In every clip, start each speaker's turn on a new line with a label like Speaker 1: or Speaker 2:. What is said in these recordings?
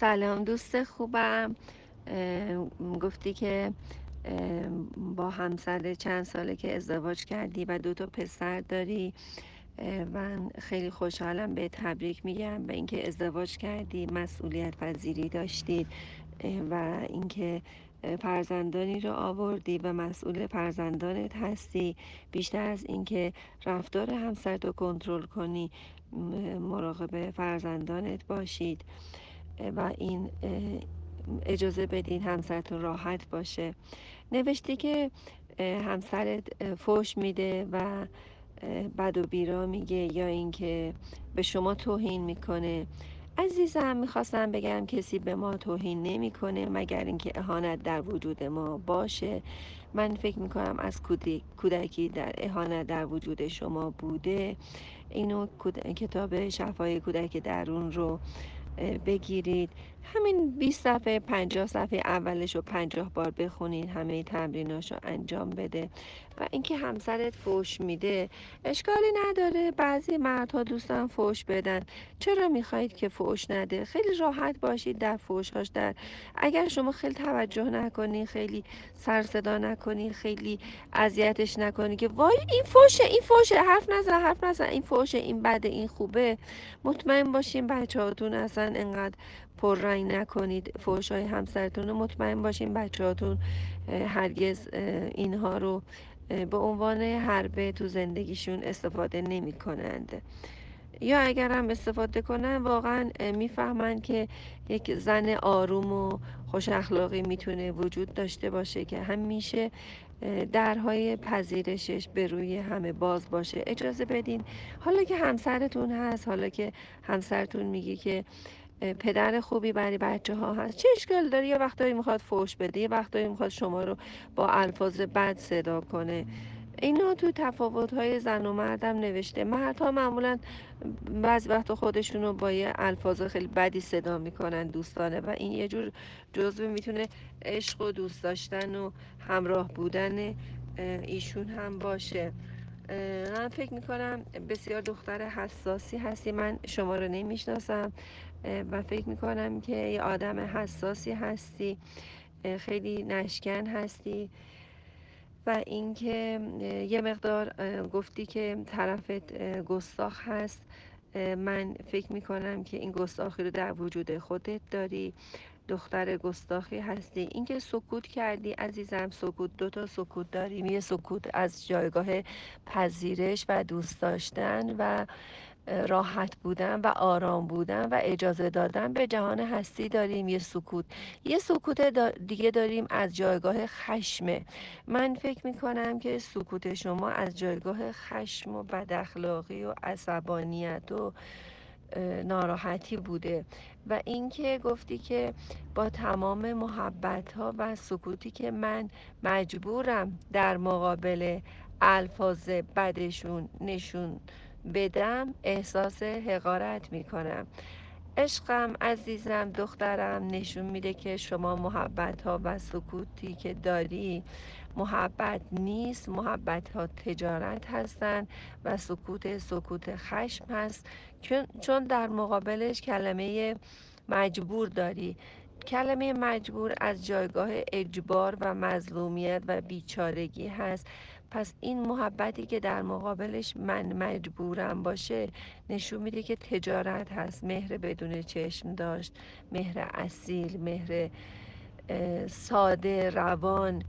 Speaker 1: سلام دوست خوبم. گفتی که با همسر چند ساله که ازدواج کردی و دو تا پسر داری من خیلی خوشحالم به تبریک میگم به اینکه ازدواج کردی مسئولیت پذیری داشتی و اینکه فرزندانی رو آوردی و مسئول فرزندانت هستی. بیشتر از اینکه رفتار همسرت رو کنترل کنی مراقب فرزندانت باشید. و این اجازه بدین همسرتون راحت باشه. نوشتی که همسرت فوش میده و بد و بیرا میگه یا اینکه به شما توهین می‌کنه. عزیزم می‌خواستم بگم کسی به ما توهین نمی‌کنه مگر اینکه اهانت در وجود ما باشه. من فکر می‌کنم از کودکی در اهانت در وجود شما بوده. اینو کتاب شفای کودک درون رو بگیرید همین 20 صفحه 50 صفحه اولش رو 50 بار بخونید همه تمریناش رو انجام بده و اینکه همسرت فوش میده اشکالی نداره. بعضی مردها دوستان فوش بدن. چرا می‌خواهید که فوش نده؟ خیلی راحت باشید در فوشهاش در اگر شما خیلی توجه نکنید خیلی سر صدا نکنید خیلی اذیتش نکنید که وای این فوشه این فوشه حرف نزن حرف نزن. این فوشه این بده این خوبه. مطمئن باشین بچه هاتون اصلا انقدر پررنگ نکنید. فوش همسرتون رو مطمئن باشین. بچه هاتون هرگز اینها رو به عنوان حربه تو زندگیشون استفاده نمی کنند یا اگر هم استفاده کنن واقعا می‌فهمن که یک زن آروم و خوش اخلاقی می‌تونه وجود داشته باشه که همیشه درهای پذیرشش به روی همه باز باشه. اجازه بدین. حالا که همسرتون هست حالا که همسرتون میگه که پدر خوبی برای بچه ها هست. چه اشکال داره؟ یه وقتایی می‌خواد فوش بده یه وقتایی می‌خواد شما رو با الفاظ بد صدا کنه. اینا تو تفاوت های زن و مردم نوشته. مردها معمولا بعضی وقت خودشون رو با یه الفاظ خیلی بدی صدا می‌کنن دوستانه و این یه جور جزوه می‌تونه عشق و دوست داشتن و همراه بودن ایشون هم باشه. من فکر می‌کنم بسیار دختر حساسی هستی. من شما رو نمی‌شناسم. و فکر می‌کنم که یه آدم حساسی هستی خیلی نشکن هستی. و اینکه یه مقدار گفتی که طرفت گستاخ هست. من فکر می‌کنم که این گستاخی رو در وجود خودت داری. دختر گستاخی هستی. اینکه سکوت کردی عزیزم سکوت دو تا سکوت داریم. یه سکوت از جایگاه پذیرش و دوست داشتن و راحت بودن و آرام بودن و اجازه دادن به جهان هستی داریم. یه سکوت. یه سکوت دیگه داریم از جایگاه خشمه من فکر می‌کنم که سکوت شما از جایگاه خشم و بد اخلاقی و عصبانیت و ناراحتی بوده. و اینکه گفتی که با تمام محبت ها و سکوتی که من مجبورم در مقابل الفاظ بدشون نشون بدم احساس حقارت می‌کنم. عشقم عزیزم دخترم نشون میده که شما محبت ها و سکوتی که داری محبت نیست. محبت ها تجارت هستند و سکوت سکوت خشم هست. چون در مقابلش کلمه مجبور داری. کلمه مجبور از جایگاه اجبار و مظلومیت و بیچارگی هست. پس این محبتی که در مقابلش من مجبورم باشه نشون میده که تجارت هست مهر بدون چشم داشت مهر اصیل مهر ساده روان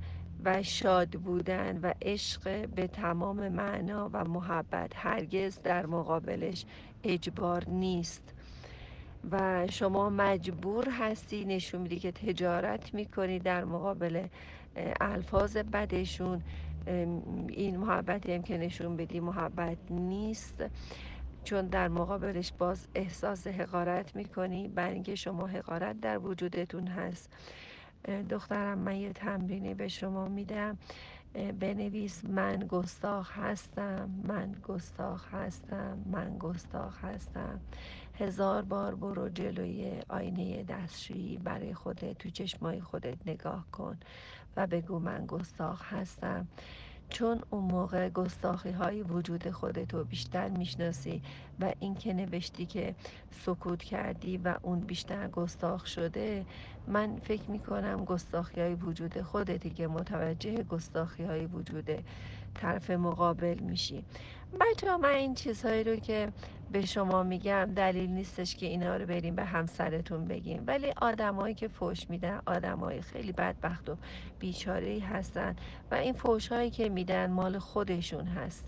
Speaker 1: و شاد بودن و عشق به تمام معنا و محبت هرگز در مقابلش اجبار نیست. و شما مجبور هستی نشون میدی که تجارت می‌کنی در مقابل الفاظ بدشون. این محبتی هم که نشون بدی محبت نیست. چون در مقابلش باز احساس حقارت می‌کنی. برای اینکه شما حقارت در وجودتون هست. دخترم من یه تمرینی به شما میدم. بنویس من گستاخ هستم من گستاخ هستم من گستاخ هستم. هزار بار برو جلوی آینه دستشویی برای خودت تو چشمای خودت نگاه کن و بگو من گستاخ هستم. چون اون موقع گستاخی های وجود خودتو بیشتر می‌شناسی و این که نوشتی که سکوت کردی و اون بیشتر گستاخ شده من فکر می‌کنم گستاخی های وجود خودتی که متوجه گستاخی های وجود طرف مقابل میشی. بچه ها من این چیزهایی رو که به شما میگم دلیل نیستش که اینا رو بریم به همسرتون بگیم. ولی آدمایی که فوش میدن آدمای خیلی بدبخت و بیچاره هستن و این فوش هایی که میدن مال خودشون هست.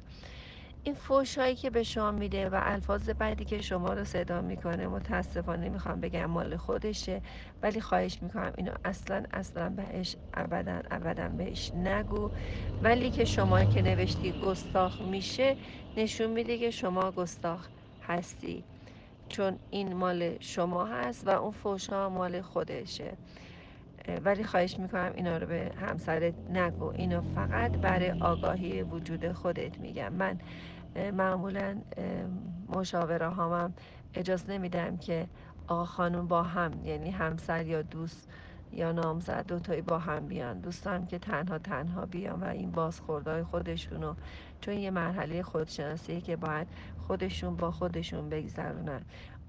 Speaker 1: این فوش هایی که به شما میده و الفاظ بعدی که شما رو صدا می‌کنه متاسفانه می‌خوام بگم مال خودشه ولی خواهش می‌کنم اینو اصلا اصلا بهش ابدا ابدا بهش نگو. ولی که شما که نوشتی گستاخ میشه نشون میده که شما گستاخ هستی. چون این مال شما هست و اون فوش ها مال خودشه. ولی خواهش می‌کنم اینا رو به همسرت نگو. اینو فقط برای آگاهی وجود خودت میگم. من معمولا مشاوره هامم اجازه نمیدم که آقا خانم با هم یعنی همسر یا دوست یا نامزد دوتایی با هم بیان. دوستم که تنها تنها بیان و این بازخوردهای خودشونو چون یه مرحله خودشناسیه که باید خودشون با خودشون بگذرونن.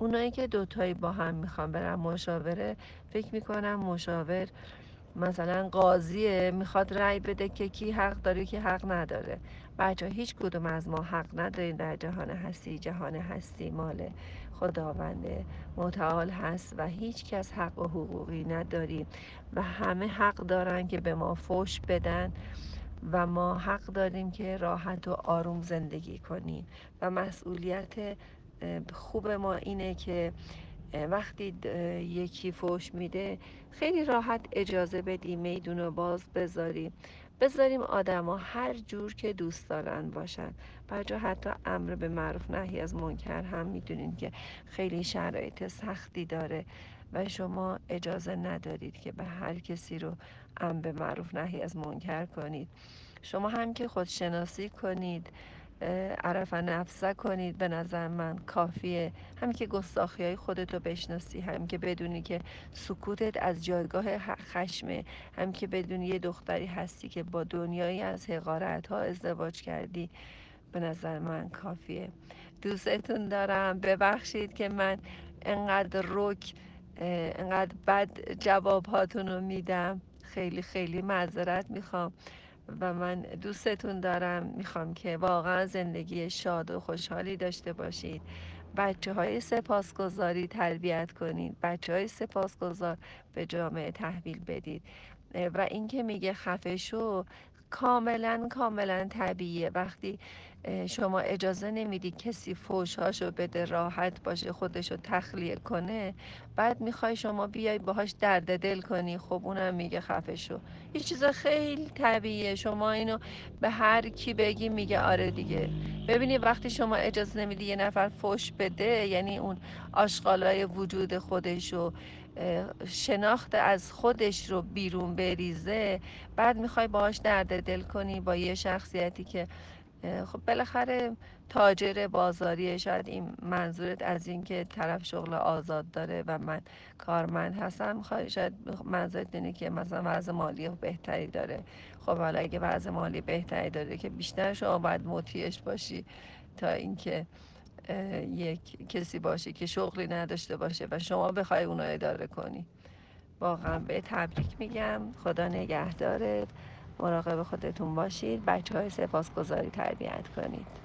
Speaker 1: اونایی که دوتایی با هم می‌خوان برن مشاوره فکر می‌کنم مشاور مثلا قاضیه می‌خواد رأی بده که کی حق داره کی حق نداره. بچه هیچ کدوم از ما حق نداریم در جهان هستی جهان هستی مال خداوند متعال هست و هیچ کس حق و حقوقی نداریم و همه حق دارن که به ما فوش بدن و ما حق داریم که راحت و آروم زندگی کنیم. و مسئولیت خوب ما اینه که وقتی یکی فوش میده خیلی راحت اجازه بدیم میدون رو باز بذاریم. بذاریم آدما هر جور که دوست دارن باشن. بچه حتی امر به معروف نهی از منکر هم می‌دونین که خیلی شرایط سختی داره و شما اجازه ندارید که به هر کسی رو امر به معروف نهی از منکر کنید. شما هم که خودشناسی کنید. عرف نفسه کنید به نظر من کافیه. هم که گستاخی های خودتو بشناسی هم که بدونی که سکوتت از جایگاه خشمه. هم که بدونی یه دختری هستی که با دنیایی از حقارت ها ازدواج کردی به نظر من کافیه. دوستتون دارم. ببخشید که من انقدر رک انقدر بد جواب هاتون رو میدم. خیلی خیلی معذرت می‌خوام. و من دوستتون دارم. می‌خوام که واقعا زندگی شاد و خوشحالی داشته باشید. بچه های سپاسگزاری تربیت کنید. بچه های سپاسگزار به جامعه تحویل بدید. و اینکه میگه خفه شو کاملا کاملا طبیعیه. وقتی شما اجازه نمیدی کسی فوشهاشو بده راحت باشه خودشو تخلیه کنه بعد می‌خوای شما بیای باهاش درد دل کنی. خب اونم میگه خفه شو یه چیز خیلی طبیعیه. شما اینو به هر کی بگی میگه آره دیگه. ببینی وقتی شما اجازه نمیدی یه نفر فوش بده یعنی اون آشغالای وجود خودشو شناخت از خودش رو بیرون بریزه بعد می‌خوای باهاش درد دل کنی با یه شخصیتی که خب بالاخره تاجر بازاریه. شاید این منظورت از این که طرف شغل آزاد داره و من کارمند هستم. شاید منظورت اینه که مثلا وضع مالی بهتری داره. خب حالا اگه وضع مالی بهتری داره که بیشتر شما باید مطیعش باشی تا اینکه یک کسی باشه که شغلی نداشته باشه و شما بخوای اونو اداره کنی. واقعا به تبریک میگم. خدا نگهدارت. مراقب خودتون باشید. بچه های سپاسگزاری تربیت کنید.